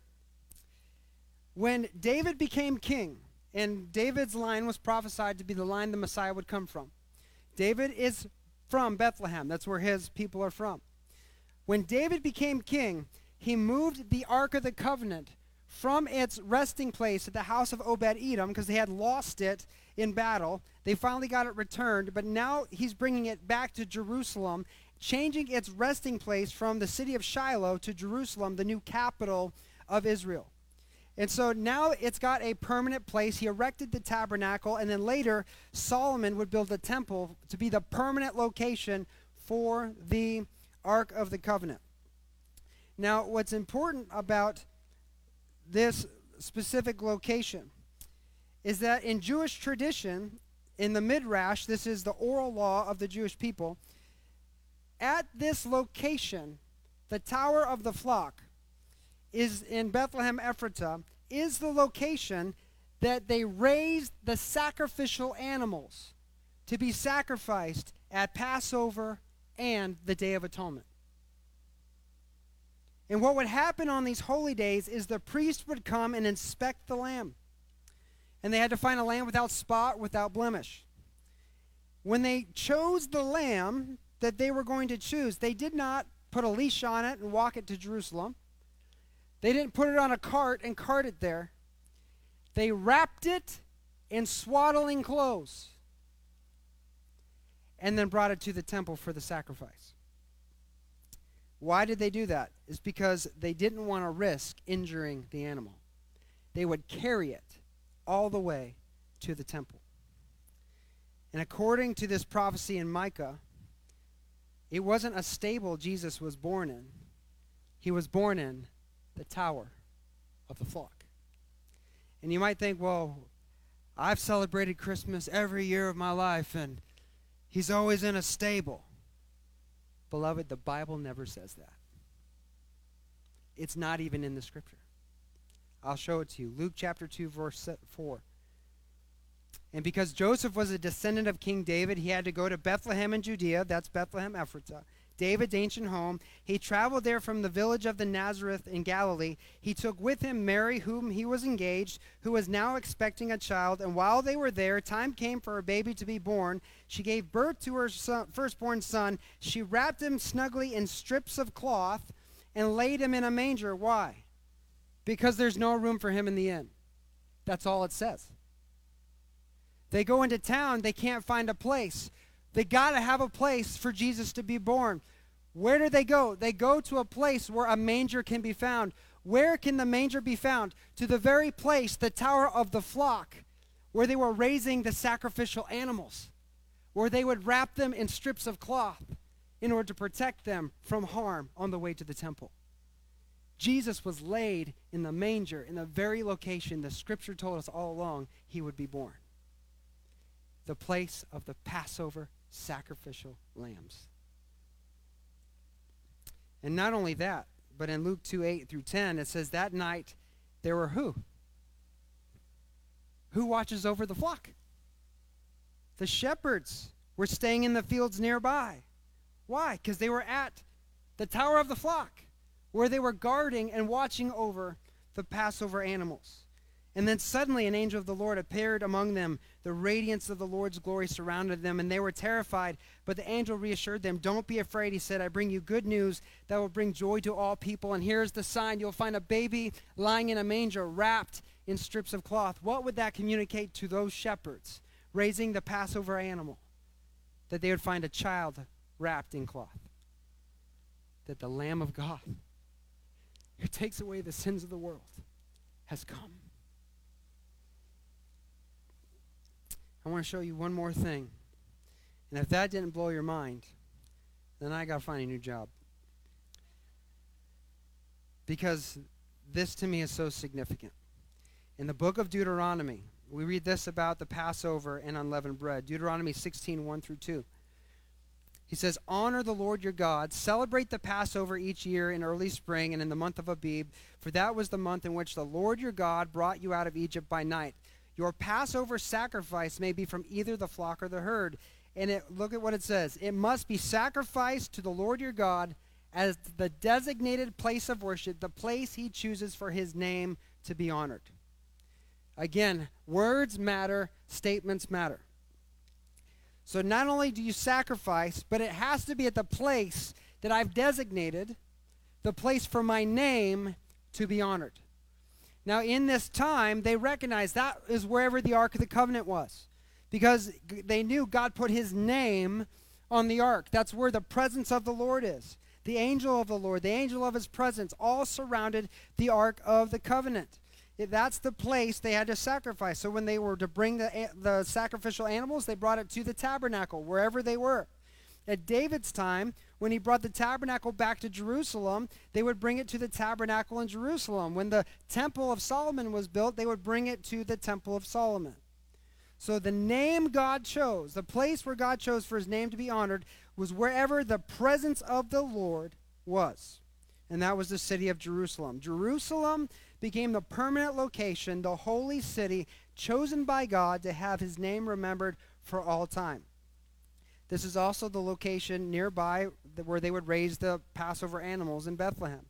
When David became king, and David's line was prophesied to be the line the Messiah would come from, David is from Bethlehem. That's where his people are from. When David became king, he moved the Ark of the Covenant from its resting place at the house of Obed Edom because they had lost it in battle. They finally got it returned, but now he's bringing it back to Jerusalem, changing its resting place from the city of Shiloh to Jerusalem, the new capital of Israel. And so now it's got a permanent place. He erected the tabernacle, and then later Solomon would build the temple to be the permanent location for the Ark of the Covenant. Now, what's important about this specific location is that in Jewish tradition, in the Midrash, this is the oral law of the Jewish people, at this location, the Tower of the Flock, is in Bethlehem Ephratah is the location that they raised the sacrificial animals to be sacrificed at Passover and the Day of Atonement. And what would happen on these holy days is the priest would come and inspect the lamb. And they had to find a lamb without spot, without blemish. When they chose the lamb that they were going to choose, they did not put a leash on it and walk it to Jerusalem. They didn't put it on a cart and cart it there. They wrapped it in swaddling clothes and then brought it to the temple for the sacrifice. Why did they do that? Is because they didn't want to risk injuring the animal. They would carry it all the way to the temple. And according to this prophecy in Micah, it wasn't a stable Jesus was born in. He was born in the tower of the flock. And you might think, well, I've celebrated Christmas every year of my life, and he's always in a stable. Beloved, the Bible never says that. It's not even in the scripture. I'll show it to you. Luke chapter 2, verse 4. And because Joseph was a descendant of King David, he had to go to Bethlehem in Judea, that's Bethlehem Ephratah, David's ancient home. He traveled there from the village of the Nazareth in Galilee. He took with him Mary, whom he was engaged, who was now expecting a child. And while they were there, time came for a baby to be born. She gave birth to her son, firstborn son. She wrapped him snugly in strips of cloth and laid him in a manger. Why? Because there's no room for him in the inn. That's all it says. They go into town, they can't find a place. They got to have a place for Jesus to be born. Where do they go? They go to a place where a manger can be found. Where can the manger be found? To the very place, the Tower of the Flock, where they were raising the sacrificial animals, where they would wrap them in strips of cloth in order to protect them from harm on the way to the temple. Jesus was laid in the manger in the very location the scripture told us all along he would be born the place of the Passover sacrificial lambs. And not only that, but in Luke 2 8 through 10, it says that night there were who? Who watches over the flock? The shepherds were staying in the fields nearby. Why? Because they were at the tower of the flock where they were guarding and watching over the Passover animals. And then suddenly an angel of the Lord appeared among them. The radiance of the Lord's glory surrounded them, and they were terrified. But the angel reassured them, Don't be afraid. He said, I bring you good news that will bring joy to all people. And here's the sign you'll find a baby lying in a manger, wrapped in strips of cloth. What would that communicate to those shepherds raising the Passover animal? That they would find a child wrapped in cloth. That the Lamb of God, who takes away the sins of the world, has come. I want to show you one more thing. And if that didn't blow your mind, then I got to find a new job. Because this to me is so significant. In the book of Deuteronomy, we read this about the Passover and unleavened bread. Deuteronomy 16, 1 through 2. He says, Honor the Lord your God, celebrate the Passover each year in early spring and in the month of Abib, for that was the month in which the Lord your God brought you out of Egypt by night. Your Passover sacrifice may be from either the flock or the herd. And it, look at what it says it must be sacrificed to the Lord your God as the designated place of worship, the place he chooses for his name to be honored. Again, words matter, statements matter. So not only do you sacrifice, but it has to be at the place that I've designated, the place for my name to be honored. Now, in this time, they recognized that is wherever the Ark of the Covenant was because they knew God put his name on the ark. That's where the presence of the Lord is. The angel of the Lord, the angel of his presence, all surrounded the Ark of the Covenant. That's the place they had to sacrifice. So when they were to bring the, the sacrificial animals, they brought it to the tabernacle, wherever they were. At David's time, when he brought the tabernacle back to Jerusalem, they would bring it to the tabernacle in Jerusalem. When the temple of Solomon was built, they would bring it to the temple of Solomon. So the name God chose, the place where God chose for his name to be honored, was wherever the presence of the Lord was. And that was the city of Jerusalem. Jerusalem became the permanent location, the holy city chosen by God to have his name remembered for all time. This is also the location nearby where they would raise the Passover animals in Bethlehem.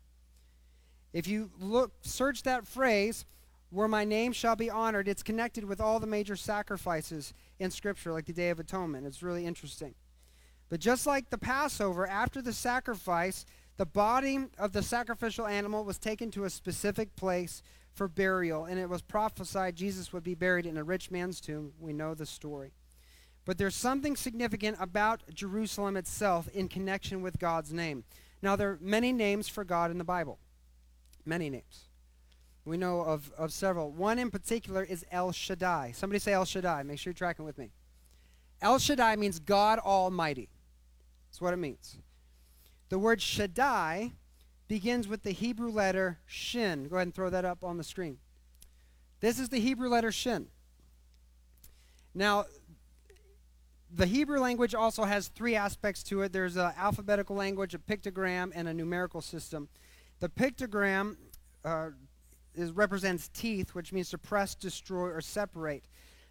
If you look search that phrase, where my name shall be honored, it's connected with all the major sacrifices in Scripture, like the Day of Atonement. It's really interesting. But just like the Passover, after the sacrifice, the body of the sacrificial animal was taken to a specific place for burial, and it was prophesied Jesus would be buried in a rich man's tomb. We know the story. But there's something significant about Jerusalem itself in connection with God's name. Now, there are many names for God in the Bible. Many names. We know of, of several. One in particular is El Shaddai. Somebody say El Shaddai. Make sure you're tracking with me. El Shaddai means God Almighty. That's what it means. The word Shaddai begins with the Hebrew letter Shin. Go ahead and throw that up on the screen. This is the Hebrew letter Shin. Now, the Hebrew language also has three aspects to it. There's an alphabetical language, a pictogram, and a numerical system. The pictogram uh, is, represents teeth, which means to press, destroy, or separate.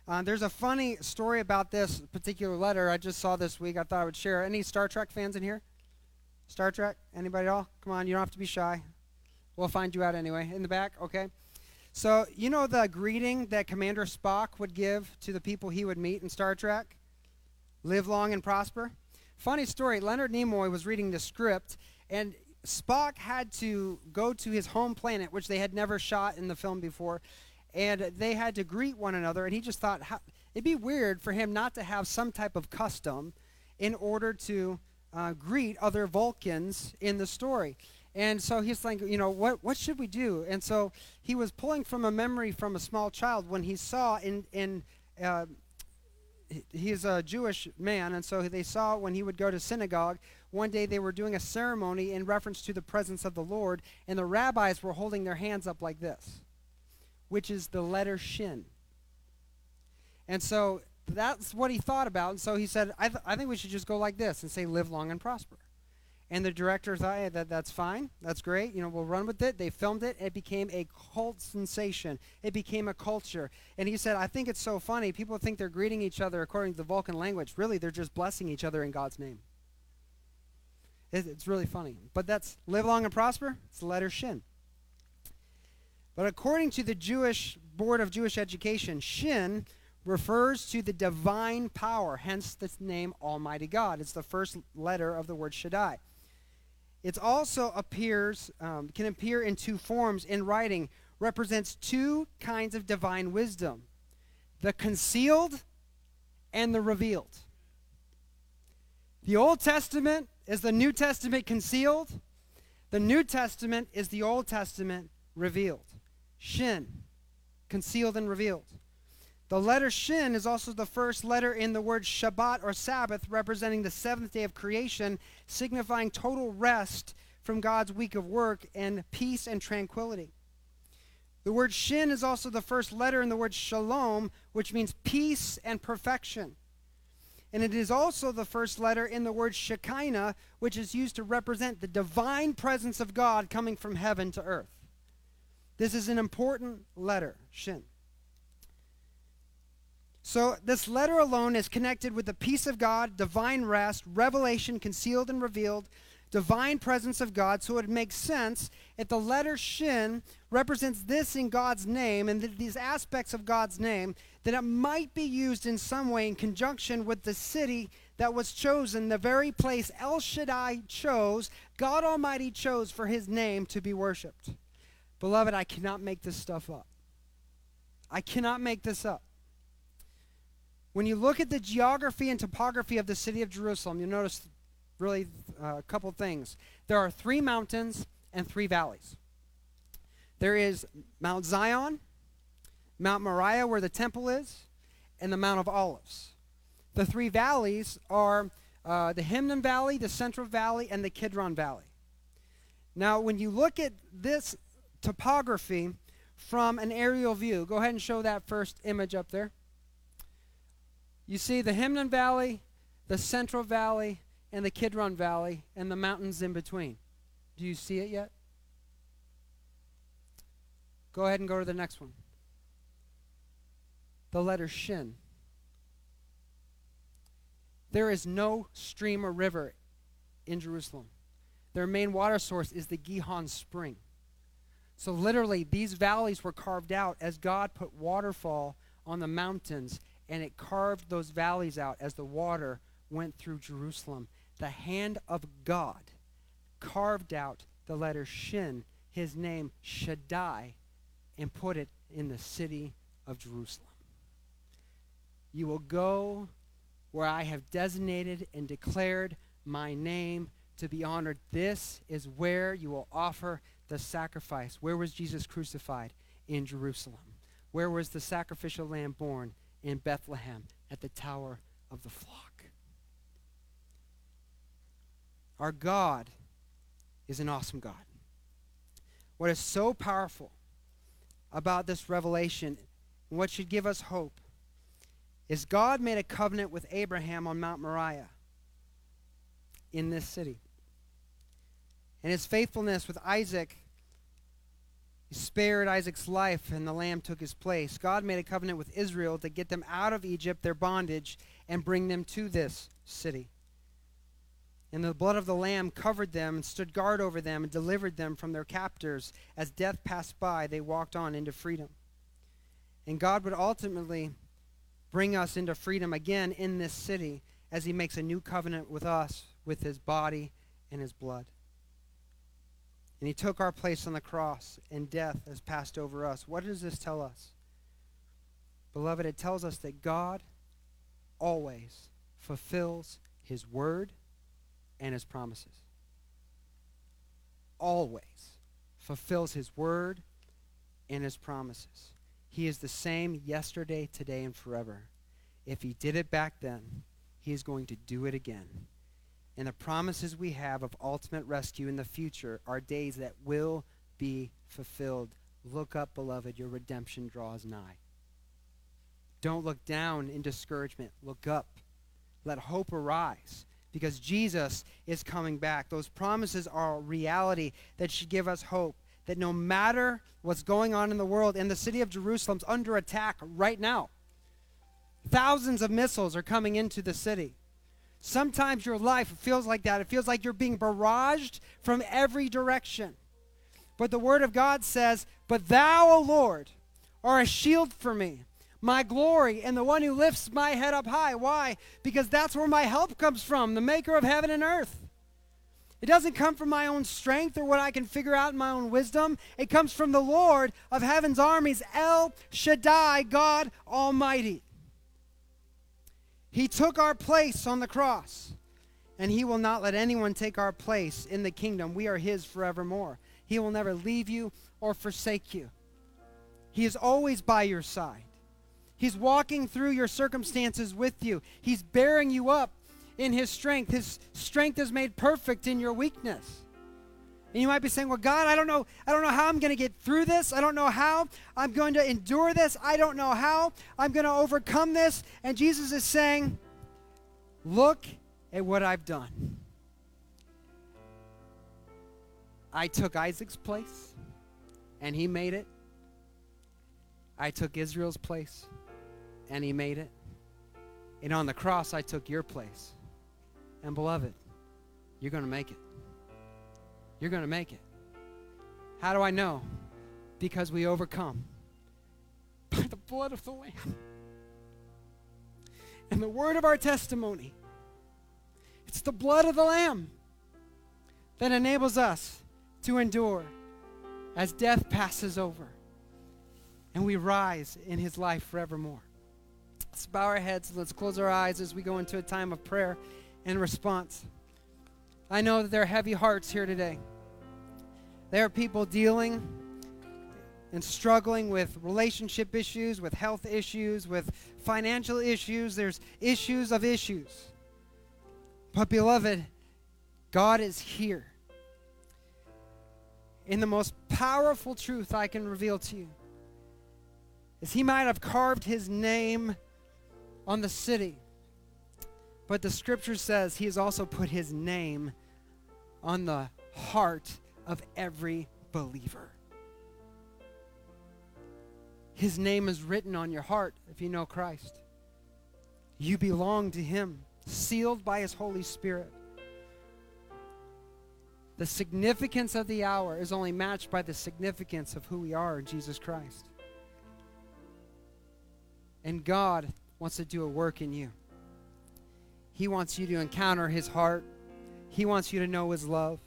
Uh, there's a funny story about this particular letter I just saw this week. I thought I would share. Any Star Trek fans in here? Star Trek? Anybody at all? Come on, you don't have to be shy. We'll find you out anyway. In the back, okay? So, you know the greeting that Commander Spock would give to the people he would meet in Star Trek? Live long and prosper. Funny story Leonard Nimoy was reading the script, and Spock had to go to his home planet, which they had never shot in the film before, and they had to greet one another. And he just thought it'd be weird for him not to have some type of custom in order to uh, greet other Vulcans in the story. And so he's like, you know, what what should we do? And so he was pulling from a memory from a small child when he saw in in uh, he's a Jewish man, and so they saw when he would go to synagogue. One day they were doing a ceremony in reference to the presence of the Lord, and the rabbis were holding their hands up like this, which is the letter shin. And so that's what he thought about, and so he said, I, th- I think we should just go like this and say, live long and prosper. And the director thought, ah, that, that's fine. That's great. You know, we'll run with it. They filmed it. It became a cult sensation. It became a culture. And he said, I think it's so funny. People think they're greeting each other according to the Vulcan language. Really, they're just blessing each other in God's name. It, it's really funny. But that's live long and prosper. It's the letter shin. But according to the Jewish Board of Jewish Education, shin refers to the divine power, hence the name Almighty God. It's the first letter of the word Shaddai. It also appears, um, can appear in two forms in writing, represents two kinds of divine wisdom the concealed and the revealed. The Old Testament is the New Testament concealed, the New Testament is the Old Testament revealed. Shin, concealed and revealed. The letter Shin is also the first letter in the word Shabbat or Sabbath, representing the seventh day of creation, signifying total rest from God's week of work and peace and tranquility. The word Shin is also the first letter in the word Shalom, which means peace and perfection. And it is also the first letter in the word Shekinah, which is used to represent the divine presence of God coming from heaven to earth. This is an important letter, Shin. So, this letter alone is connected with the peace of God, divine rest, revelation concealed and revealed, divine presence of God. So, it makes sense if the letter Shin represents this in God's name and these aspects of God's name, that it might be used in some way in conjunction with the city that was chosen, the very place El Shaddai chose, God Almighty chose for his name to be worshiped. Beloved, I cannot make this stuff up. I cannot make this up. When you look at the geography and topography of the city of Jerusalem, you'll notice really uh, a couple things. There are three mountains and three valleys. There is Mount Zion, Mount Moriah, where the temple is, and the Mount of Olives. The three valleys are uh, the Hinnom Valley, the Central Valley, and the Kidron Valley. Now, when you look at this topography from an aerial view, go ahead and show that first image up there. You see the Hinnom Valley, the Central Valley, and the Kidron Valley, and the mountains in between. Do you see it yet? Go ahead and go to the next one. The letter Shin. There is no stream or river in Jerusalem. Their main water source is the Gihon Spring. So, literally, these valleys were carved out as God put waterfall on the mountains and it carved those valleys out as the water went through Jerusalem. The hand of God carved out the letter Shin, his name Shaddai, and put it in the city of Jerusalem. You will go where I have designated and declared my name to be honored. This is where you will offer the sacrifice. Where was Jesus crucified? In Jerusalem. Where was the sacrificial lamb born? In Bethlehem at the Tower of the Flock. Our God is an awesome God. What is so powerful about this revelation, and what should give us hope, is God made a covenant with Abraham on Mount Moriah in this city. And his faithfulness with Isaac he spared Isaac's life, and the lamb took his place. God made a covenant with Israel to get them out of Egypt, their bondage, and bring them to this city. And the blood of the Lamb covered them and stood guard over them and delivered them from their captors. As death passed by, they walked on into freedom. And God would ultimately bring us into freedom again in this city as he makes a new covenant with us with his body and his blood. And he took our place on the cross, and death has passed over us. What does this tell us? Beloved, it tells us that God always fulfills his word and his promises. Always fulfills his word and his promises. He is the same yesterday, today, and forever. If he did it back then, he is going to do it again. And the promises we have of ultimate rescue in the future are days that will be fulfilled. Look up, beloved, your redemption draws nigh. Don't look down in discouragement. Look up. Let hope arise because Jesus is coming back. Those promises are a reality that should give us hope that no matter what's going on in the world, and the city of Jerusalem's under attack right now. Thousands of missiles are coming into the city. Sometimes your life feels like that. It feels like you're being barraged from every direction. But the Word of God says, But thou, O Lord, are a shield for me my glory and the one who lifts my head up high. Why? Because that's where my help comes from, the maker of heaven and earth. It doesn't come from my own strength or what I can figure out in my own wisdom. It comes from the Lord of heaven's armies, El Shaddai, God Almighty. He took our place on the cross, and He will not let anyone take our place in the kingdom. We are His forevermore. He will never leave you or forsake you. He is always by your side. He's walking through your circumstances with you. He's bearing you up in his strength. His strength is made perfect in your weakness. And you might be saying, "Well, God, I don't know I don't know how I'm going to get through this. I don't know how I'm going to endure this. I don't know how I'm going to overcome this." And Jesus is saying, "Look at what I've done. I took Isaac's place and he made it. I took Israel's place and he made it. And on the cross, I took your place. And beloved, you're going to make it. You're going to make it. How do I know? Because we overcome by the blood of the Lamb and the word of our testimony. It's the blood of the Lamb that enables us to endure as death passes over and we rise in his life forevermore. Let's bow our heads. Let's close our eyes as we go into a time of prayer and response. I know that there are heavy hearts here today. There are people dealing and struggling with relationship issues, with health issues, with financial issues. There's issues of issues. But, beloved, God is here. In the most powerful truth I can reveal to you is He might have carved His name on the city. But the scripture says he has also put his name on the heart of every believer. His name is written on your heart if you know Christ. You belong to him, sealed by his Holy Spirit. The significance of the hour is only matched by the significance of who we are in Jesus Christ. And God wants to do a work in you. He wants you to encounter His heart. He wants you to know His love.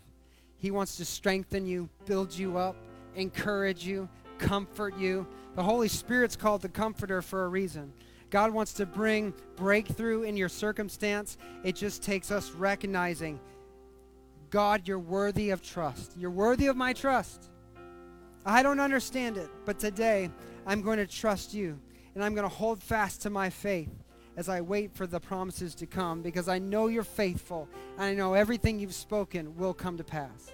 He wants to strengthen you, build you up, encourage you, comfort you. The Holy Spirit's called the Comforter for a reason. God wants to bring breakthrough in your circumstance. It just takes us recognizing, God, you're worthy of trust. You're worthy of my trust. I don't understand it, but today I'm going to trust you and I'm going to hold fast to my faith as I wait for the promises to come because I know you're faithful and I know everything you've spoken will come to pass.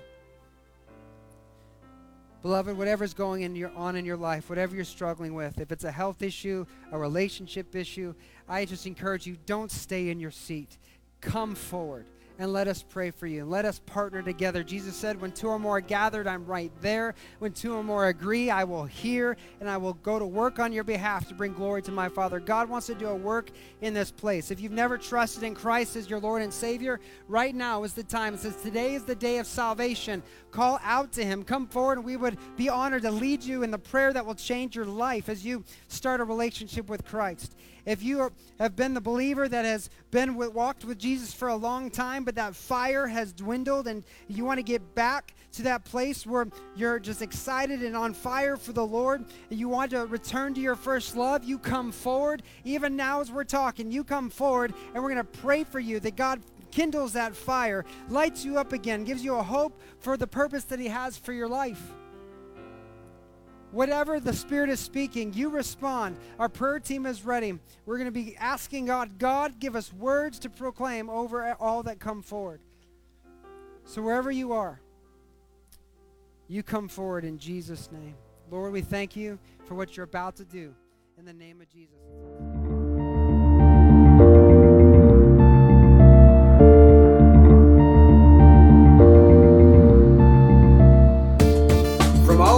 Beloved, whatever's going in your, on in your life, whatever you're struggling with, if it's a health issue, a relationship issue, I just encourage you don't stay in your seat. Come forward and let us pray for you. And Let us partner together. Jesus said, When two or more are gathered, I'm right there. When two or more agree, I will hear, and I will go to work on your behalf to bring glory to my Father. God wants to do a work in this place. If you've never trusted in Christ as your Lord and Savior, right now is the time. It says, Today is the day of salvation. Call out to Him. Come forward, and we would be honored to lead you in the prayer that will change your life as you start a relationship with Christ. If you are, have been the believer that has been with, walked with Jesus for a long time, but that fire has dwindled and you want to get back to that place where you're just excited and on fire for the Lord, and you want to return to your first love, you come forward. Even now, as we're talking, you come forward, and we're going to pray for you that God kindles that fire, lights you up again, gives you a hope for the purpose that He has for your life. Whatever the Spirit is speaking, you respond. Our prayer team is ready. We're going to be asking God, God, give us words to proclaim over all that come forward. So wherever you are, you come forward in Jesus' name. Lord, we thank you for what you're about to do. In the name of Jesus.